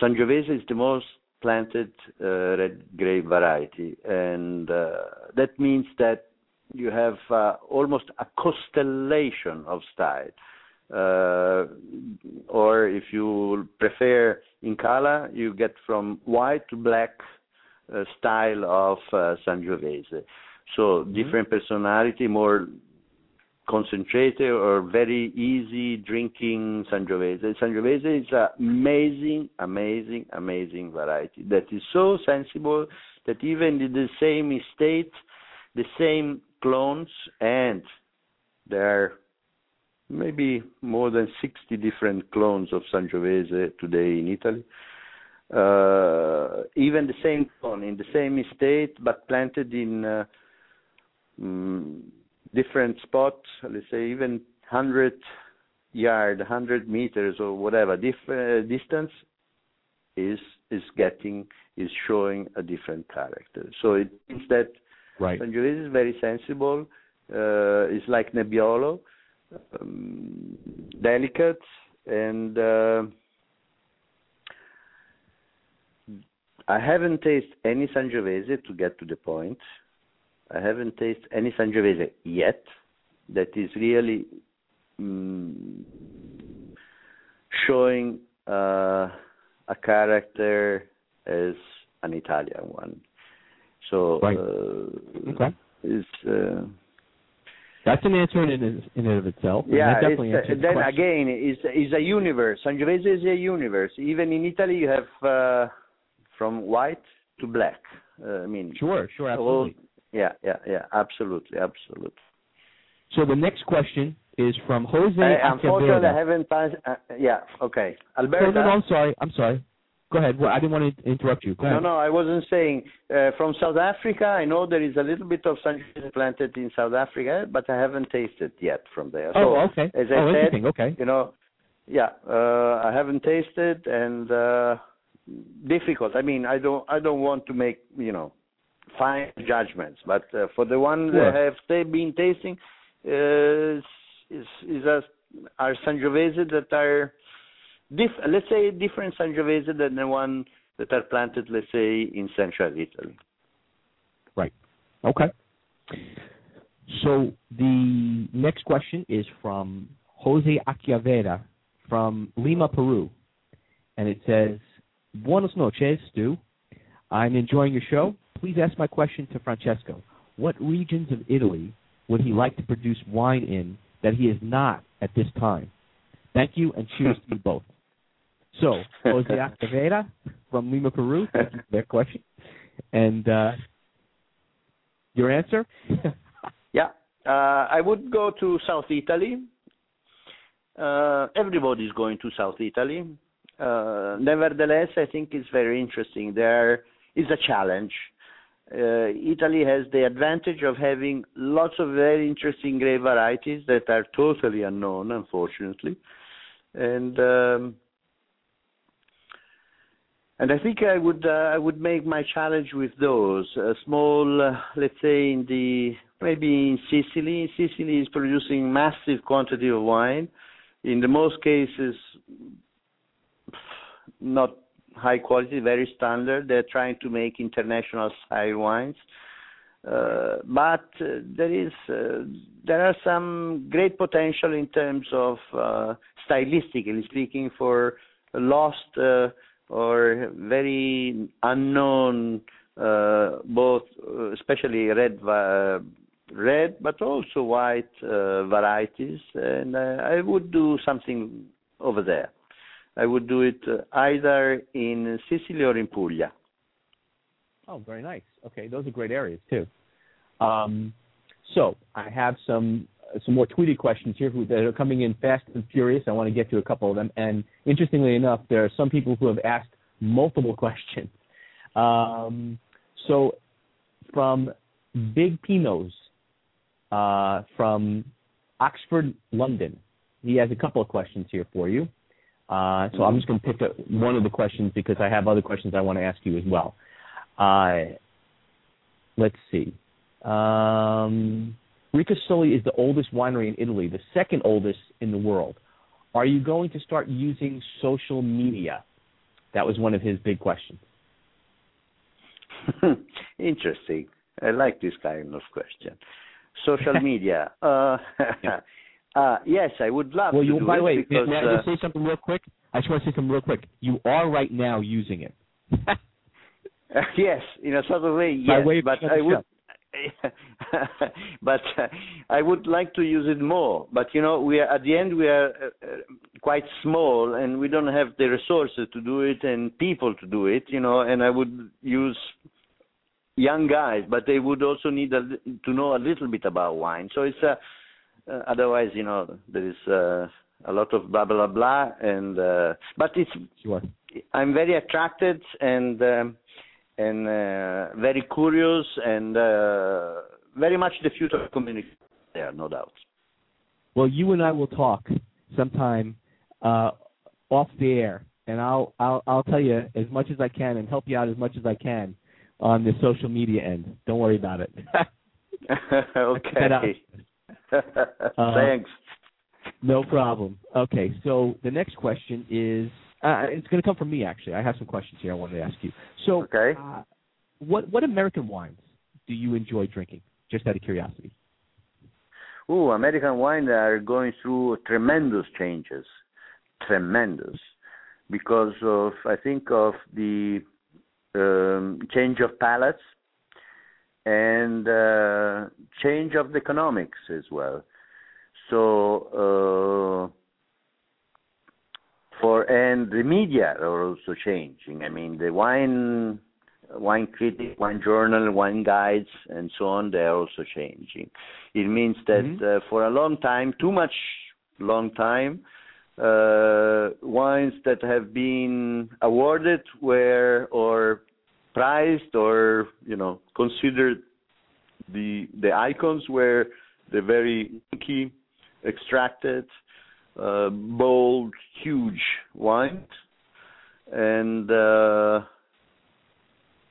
Sangiovese is the most planted uh, red grape variety, and uh, that means that you have uh, almost a constellation of style. Uh, or if you prefer in color, you get from white to black uh, style of uh, Sangiovese. So different personality, more concentrated or very easy drinking Sangiovese. Sangiovese is an amazing, amazing, amazing variety that is so sensible that even in the same estate, the same clones, and there are maybe more than 60 different clones of Sangiovese today in Italy. Uh, even the same clone in the same estate, but planted in uh, mm, different spots. Let's say even 100 yard, 100 meters or whatever different uh, distance is is getting is showing a different character. So it means that Right. Sangiovese is very sensible. Uh, it's like Nebbiolo, um, delicate, and uh, I haven't tasted any Sangiovese to get to the point. I haven't tasted any Sangiovese yet that is really mm, showing uh, a character as an Italian one. So Right. uh, Okay. it's uh, That's an answer in and, in and of itself. and yeah. that definitely it's, answers the then question. again, is is a universe. Sangiovese is a universe. Even in Italy, you have uh, from white to black. Uh, I mean, Sure, sure, all- absolutely. yeah, yeah, yeah. Absolutely, absolutely. So the next question is from Jose Uh, unfortunately, I haven't. Uh, yeah. Okay, No, no, no, I'm sorry. I'm sorry. Go ahead. Well, I didn't want to interrupt you. No, no, I wasn't saying. Uh, from South Africa, I know there is a little bit of Sangiovese planted in South Africa, but I haven't tasted yet from there. So, Oh, okay. As I oh, said, interesting. Okay. you know, yeah, uh, I haven't tasted and uh, difficult. I mean, I don't, I don't want to make, you know, fine judgments, but uh, for the ones Sure. that have ta- been tasting, uh, is is a, are Sangiovese that are, diff- let's say, different Sangiovese than the one that are planted, let's say, in central Italy. Right. Okay. So the next question is from Jose Achiavera from Lima, Peru. And it says, Buenos noches, Stu. I'm enjoying your show. Please ask my question to Francesco. What regions of Italy would he like to produce wine in that he is not at this time? Thank you and cheers to you both. So, Jose Achiavera from Lima, Peru. Thank you for that question. And uh, your answer? Yeah, uh, I would go to South Italy. Uh, everybody's going to South Italy. Uh, nevertheless, I think it's very interesting. There is a challenge. Uh, Italy has the advantage of having lots of very interesting grape varieties that are totally unknown, unfortunately, and um, and I think I would uh, I would make my challenge with those a small, uh, let's say in the maybe in Sicily. Sicily is producing massive quantity of wine. In the most cases, not high quality, very standard. They're trying to make international style wines. Uh, but uh, there is uh, there are some great potential in terms of uh, stylistically speaking for lost uh, or very unknown uh, both uh, especially red va- red but also white uh, varieties and uh, I would do something over there I would do it uh, either in Sicily or in Puglia Oh, very nice. Okay, those are great areas too. Um, so I have some some more tweeted questions here that are coming in fast and furious. I want to get to a couple of them. And interestingly enough, there are some people who have asked multiple questions. Um, so from Big Pinos uh, from Oxford, London, he has a couple of questions here for you. Uh, so I'm just going to pick up one of the questions because I have other questions I want to ask you as well. Uh, let's see. Um, Ricasoli is the oldest winery in Italy, the second oldest in the world. Are you going to start using social media? That was one of his big questions. Interesting. I like this kind of question. Social media. Uh, uh, yes, I would love Well, to you, do by the way, because may I uh, just say something real quick? I just want to say something real quick. You are right now using it. yes, in a sort of way, By yes, way but I would. but uh, I would like to use it more. But you know, we are at the end we are uh, uh, quite small, and we don't have the resources to do it and people to do it. You know, and I would use young guys, but they would also need a, to know a little bit about wine. So it's a Uh, otherwise, you know, there is uh, a lot of blah blah blah, and uh, but it's Sure. I'm very attracted and um, and uh, very curious and uh, very much the future of communication there, no doubt. Well, you and I will talk sometime uh, off the air, and I'll I'll I'll tell you as much as I can and help you out as much as I can on the social media end. Don't worry about it. okay. Uh, Thanks. no problem. Okay, so the next question is uh, it's going to come from me actually. I have some questions here I wanted to ask you. So, Okay. uh, what what American wines do you enjoy drinking? Just out of curiosity. Ooh, American wine are going through tremendous changes, tremendous, because of I think of the um, change of palates and uh, change of the economics as well. So uh, for and the media are also changing. I mean, the wine wine critic, wine journal, wine guides, and so on, they are also changing. It means that Mhm. uh, for a long time, too much long time, uh, wines that have been awarded were or prized or you know considered the the icons were the very inky, extracted, uh, bold, huge wines, and uh,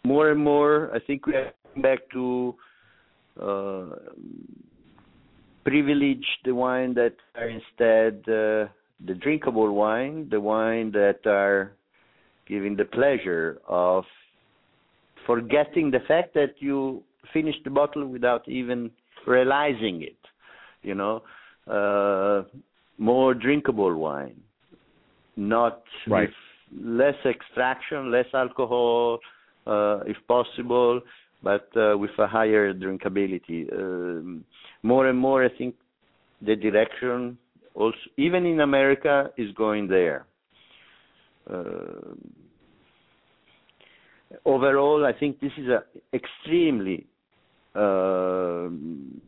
more and more, I think we are back to uh, privilege the wine that are instead uh, the drinkable wine, the wine that are giving the pleasure of forgetting the fact that you finished the bottle without even realizing it. You know, uh, more drinkable wine, not Right. with less extraction, less alcohol, uh, if possible, but uh, with a higher drinkability. Um, more and more, I think the direction, also even in America, is going there. Uh, overall, I think this is a extremely um,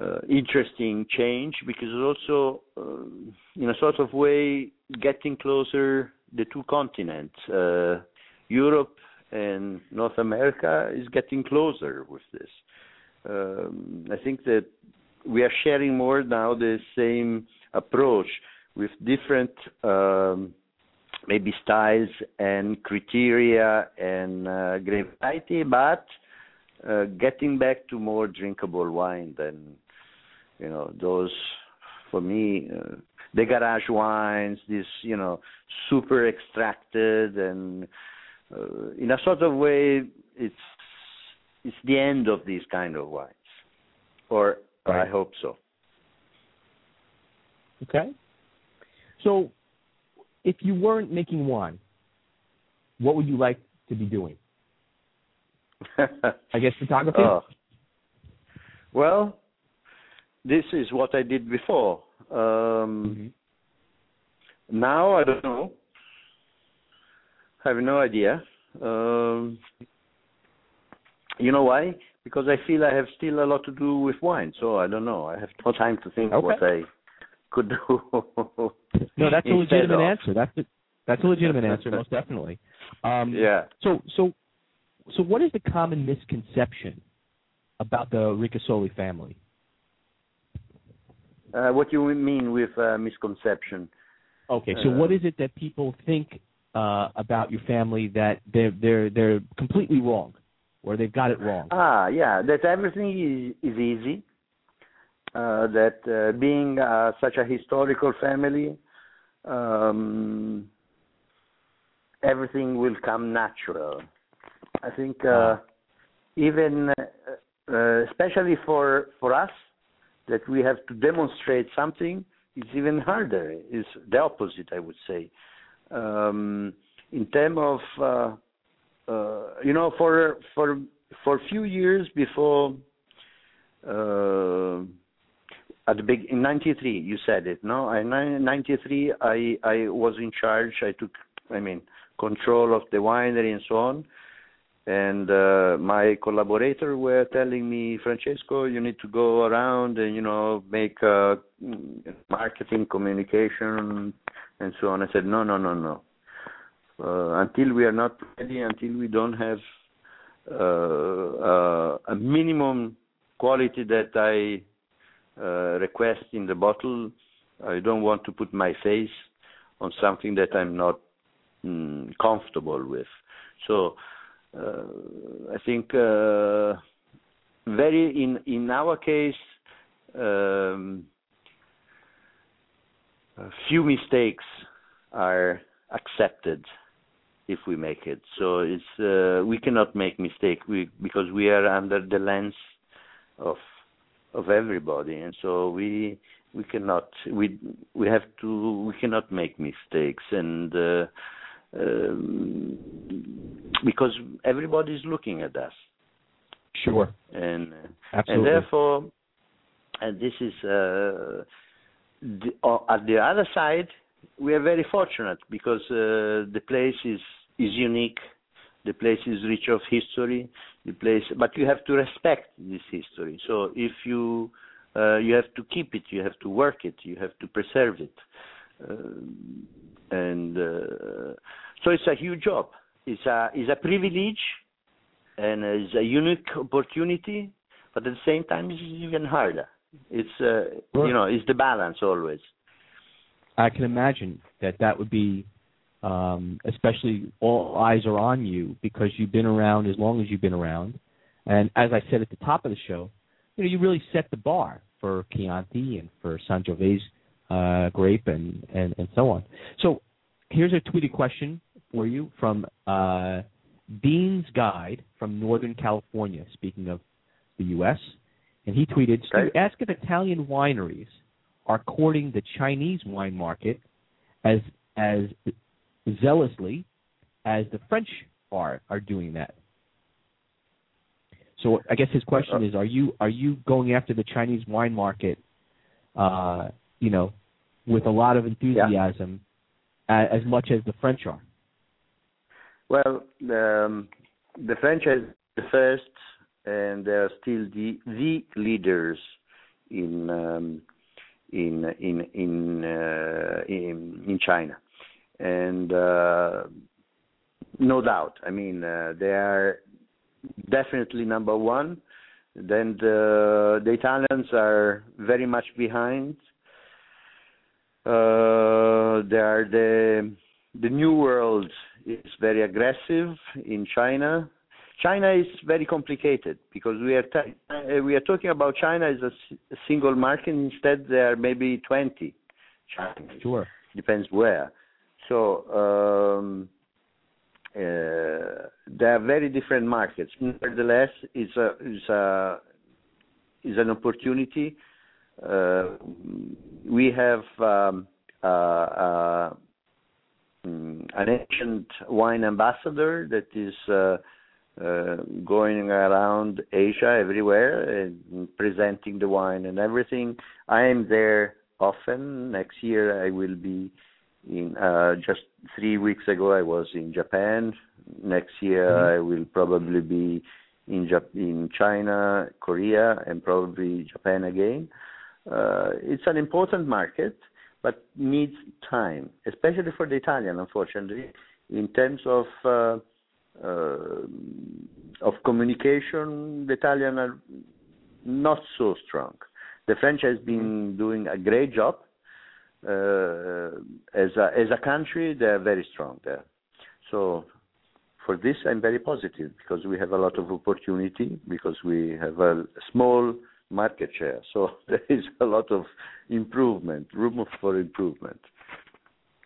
uh, interesting change because it's also, uh, in a sort of way, getting closer the two continents. Uh, Europe and North America is getting closer with this. Um, I think that we are sharing more now the same approach with different um, maybe styles and criteria and uh, grape variety, but uh, getting back to more drinkable wine than you know those for me uh, the garage wines these you know super extracted and uh, in a sort of way it's it's the end of these kind of wines or Right. i hope so Okay. So, if you weren't making wine, what would you like to be doing? I guess photography. Oh. Well, this is what I did before. Um, Mhm. Now I don't know. I have no idea. Um, you know why? Because I feel I have still a lot to do with wine, so I don't know. I have no time to think Okay. what I could do. No, that's a legitimate of. answer. That's a, that's a legitimate answer, most definitely. Um, Yeah. So, so, so, what is the common misconception about the Ricasoli family? Uh, what do you mean with uh, misconception? Okay, so Uh, what is it that people think uh, about your family that they're they're they're completely wrong, or they've got it wrong? Ah, yeah, that everything is, is easy. Uh, that uh, being uh, such a historical family, um, everything will come natural. I think uh, even, uh, uh, especially for for us, that we have to demonstrate something, it's even harder. It's the opposite, I would say. Um, in terms of, uh, uh, you know, for for for a few years before uh, at the big in 93 you said it no in 93 i i was in charge i took i mean control of the winery and so on and uh, my collaborator were telling me, Francesco, you need to go around and you know make uh, marketing, communication, and so on. I said, no, no, no, no. Uh, until we are not ready, until we don't have uh, uh, a minimum quality that I request in the bottle, I don't want to put my face on something that I'm not mm, comfortable with. So I think uh, very in in our case, um, few mistakes are accepted if we make it. So it's uh, we cannot make mistake we, because we are under the lens of of everybody, and so we we cannot we we have to we cannot make mistakes and. Uh, um, because everybody is looking at us. Sure. And Absolutely. and therefore, and this is uh, the, uh, at the other side, we are very fortunate because uh, the place is is unique. The place is rich of history. The place, but you have to respect this history. So if you uh, you have to keep it, you have to work it, you have to preserve it. Um, and uh, so it's a huge job. It's a it's a privilege, and it's a unique opportunity, but at the same time it's even harder. It's uh, Sure. you know it's the balance always. I can imagine that that would be, um, especially all eyes are on you because you've been around as long as you've been around, and as I said at the top of the show, you know you really set the bar for Chianti and for Sangiovese's uh, grape and, and and so on. So here's a tweeted question for you from uh, Bean's Guide from Northern California. Speaking of the U.S., and he tweeted, "Stu, Okay. ask if Italian wineries are courting the Chinese wine market as as zealously as the French are are doing that." So I guess his question is: Are you are you going after the Chinese wine market, uh, you know, with a lot of enthusiasm, a as much as the French are? Well, um, the French are the first, and they are still the the leaders in um, in in in, uh, in in China, and uh, no doubt. I mean, uh, they are definitely number one. Then the the Italians are very much behind. Uh, they are the the new world is very aggressive in China. China is very complicated because we are ta- uh, we are talking about China as a, s- single market. Instead, there are maybe 20 Chinese. Sure. Depends where. So um, uh, there are very different markets. Nevertheless, it's a it's a is an opportunity. Uh, we have um, uh, uh, mm, an ancient wine ambassador that is uh, uh, going around Asia everywhere and presenting the wine and everything. I am there often. Next year I will be in. Uh, just three weeks ago I was in Japan. Next year Mhm. I will probably be in Jap- in China, Korea, and probably Japan again. Uh, it's an important market, but needs time, especially for the Italian, unfortunately, in terms of uh, uh, of communication. The Italian are not so strong. The French has been doing a great job. As a as a country, they are very strong there. So for this, I'm very positive because we have a lot of opportunity because we have a small market share. So there is a lot of improvement, room for improvement.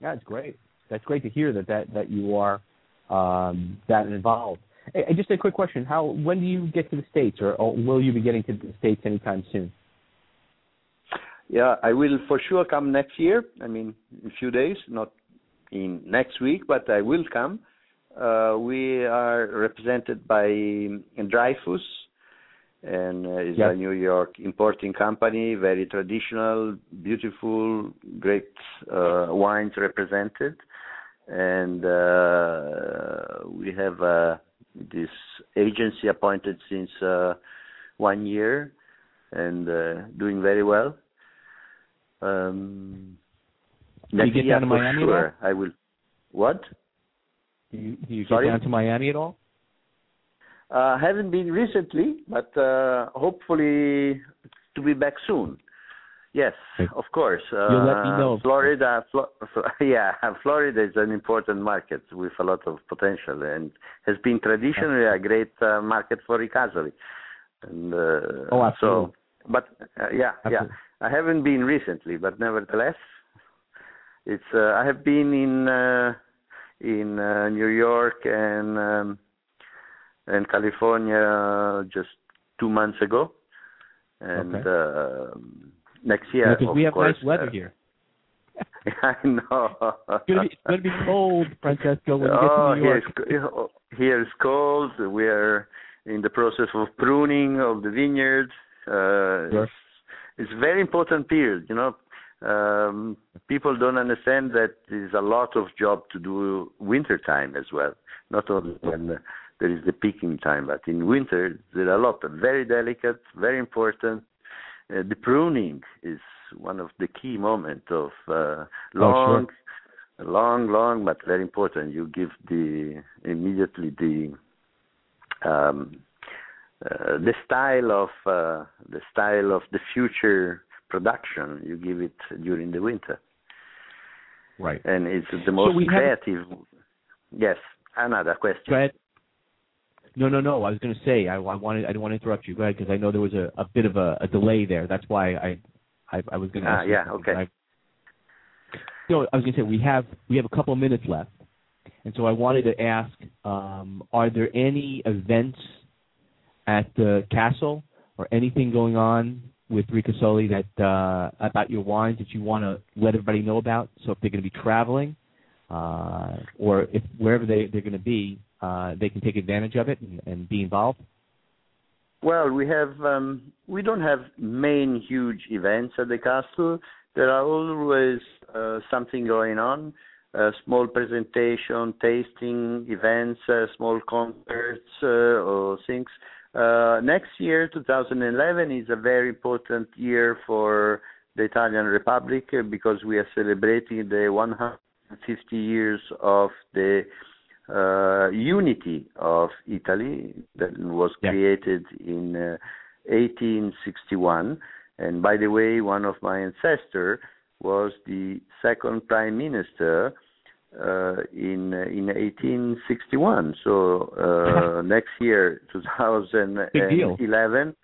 That's great. That's great to hear that that that you are um, that involved. Hey, just a quick question: How when do you get to the states, or, or will you be getting to the states anytime soon? Yeah, I will for sure come next year. I mean, in a few days, not in next week, but I will come. Uh, we are represented by Dreyfus, and uh, is Yeah. a New York importing company, very traditional, beautiful, great uh, wines represented, and uh, we have a this agency appointed since uh, one year and uh, doing very well. Um, Do you get down to Miami at sure, I will. What? Do you, do you get Sorry? down to Miami at all? Uh, haven't been recently, but uh, hopefully to be back soon. Yes, Okay. of course. Uh, You'll let me know. Florida, Flo- yeah, Florida is an important market with a lot of potential and has been traditionally a great uh, market for Ricasoli. And uh, Oh, absolutely. so, but uh, yeah, yeah, I haven't been recently, but nevertheless, it's. Uh, I have been in uh, in uh, New York and um, and California just two months ago, and Okay. uh, next year, because we have course, nice weather uh, here. I know. It's gonna be, it's gonna be cold, Francesco, when you oh, get to New York. here's here's cold. We are in the process of pruning of the vineyard. Uh, Sure. it's, it's very important period. You know, um, people don't understand that there's a lot of job to do winter time as well. Not only when uh, there is the picking time, but in winter there are a lot. Very delicate, very important. Uh, the pruning is one of the key moments of uh, long, long, long, but very important. You give the immediately the um, uh, the style of uh, the style of the future production. You give it during the winter, Right. and it's the most have- creative. Yes, another question. Go ahead. No, no, no. I was going to say I, I wanted I didn't want to interrupt you. Go ahead because I know there was a, a bit of a, a delay there. That's why I I, I was going to. Ask yeah, okay. I, so I was going to say we have we have a couple of minutes left, and so I wanted to ask: um, Are there any events at the castle or anything going on with Ricasoli that uh, about your wines that you want to let everybody know about? So if they're going to be traveling, uh, or if wherever they they're going to be, uh, they can take advantage of it and, and be involved. Well, we have um, we don't have main huge events at the castle. There are always uh, something going on, uh, small presentation, tasting events, uh, small concerts uh, or things. Uh, next year, 2011, is a very important year for the Italian Republic uh, because we are celebrating the 150 years of the uh, unity of Italy that was Yeah. created in uh, 1861. And by the way, one of my ancestors was the second prime minister uh, in uh, in 1861. So uh, next year, 2011.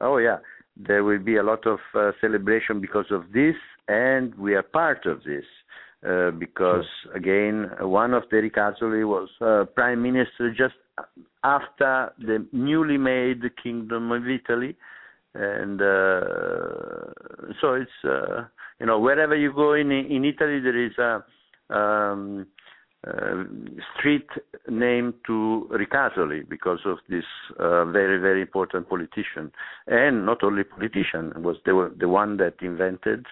Oh yeah, there will be a lot of uh, celebration because of this, and we are part of this. Uh, because again, one of the Ricasoli was uh, prime minister just after the newly made Kingdom of Italy, and uh, so it's uh, you know wherever you go in in Italy there is a um, uh, street named to Ricasoli because of this uh, very very important politician, and not only politician was the the one that invented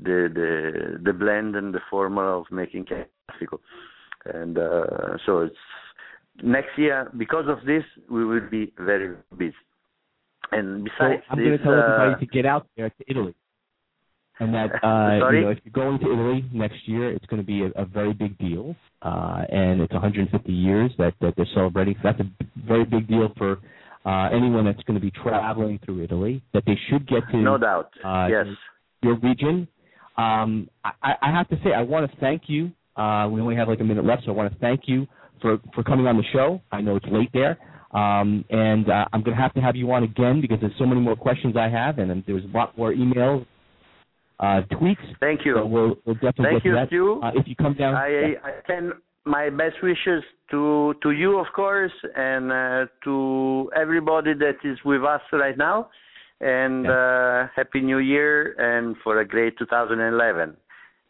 the the the blend and the formula of making classical, and uh, so it's next year because of this we will be very busy. And So besides I'm going to tell uh, everybody to get out there to Italy, and that uh, you know if you're going to Italy next year, it's going to be a, a very big deal, uh, and it's 150 years that that they're celebrating. So that's a very big deal for uh, anyone that's going to be traveling through Italy. That they should get to no doubt, uh, yes. your region. Um, I, I have to say, I want to thank you. Uh, we only have like a minute left, so I want to thank you for for coming on the show. I know it's late there, um, and uh, I'm going to have to have you on again because there's so many more questions I have, and um, there's a lot more emails, uh, tweets. Thank you. So we'll, we'll definitely Thank you, that. Stu. Uh, if you come down, I, I can my best wishes to to you, of course, and uh, to everybody that is with us right now. And uh, happy New Year, and for a great 2011.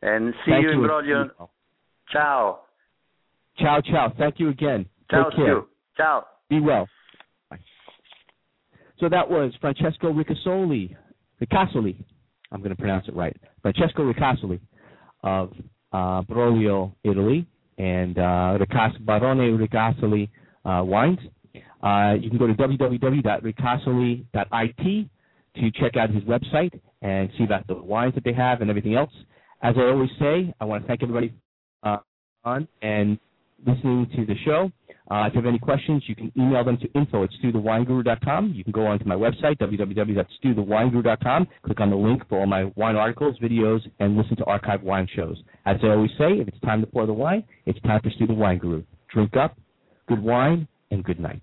And see thank you in you. Brolio. Ciao. Ciao, ciao. Thank you again. Ciao, Take care. Ciao. Be well. Bye. So that was Francesco Ricasoli, Ricasoli. I'm going to pronounce it right. Francesco Ricasoli of uh, Brolio, Italy, and uh, Ricas- Barone Ricasoli uh, wines. Uh, you can go to www.ricasoli.it to check out his website and see about the wines that they have and everything else. As I always say, I want to thank everybody uh, on and listening to the show. Uh, if you have any questions, you can email them to info at stuthewineguru.com. You can go onto my website, www.stuthewineguru.com, click on the link for all my wine articles, videos, and listen to archived wine shows. As I always say, if it's time to pour the wine, it's time for Stu the Wine Guru. Drink up, good wine, and good night.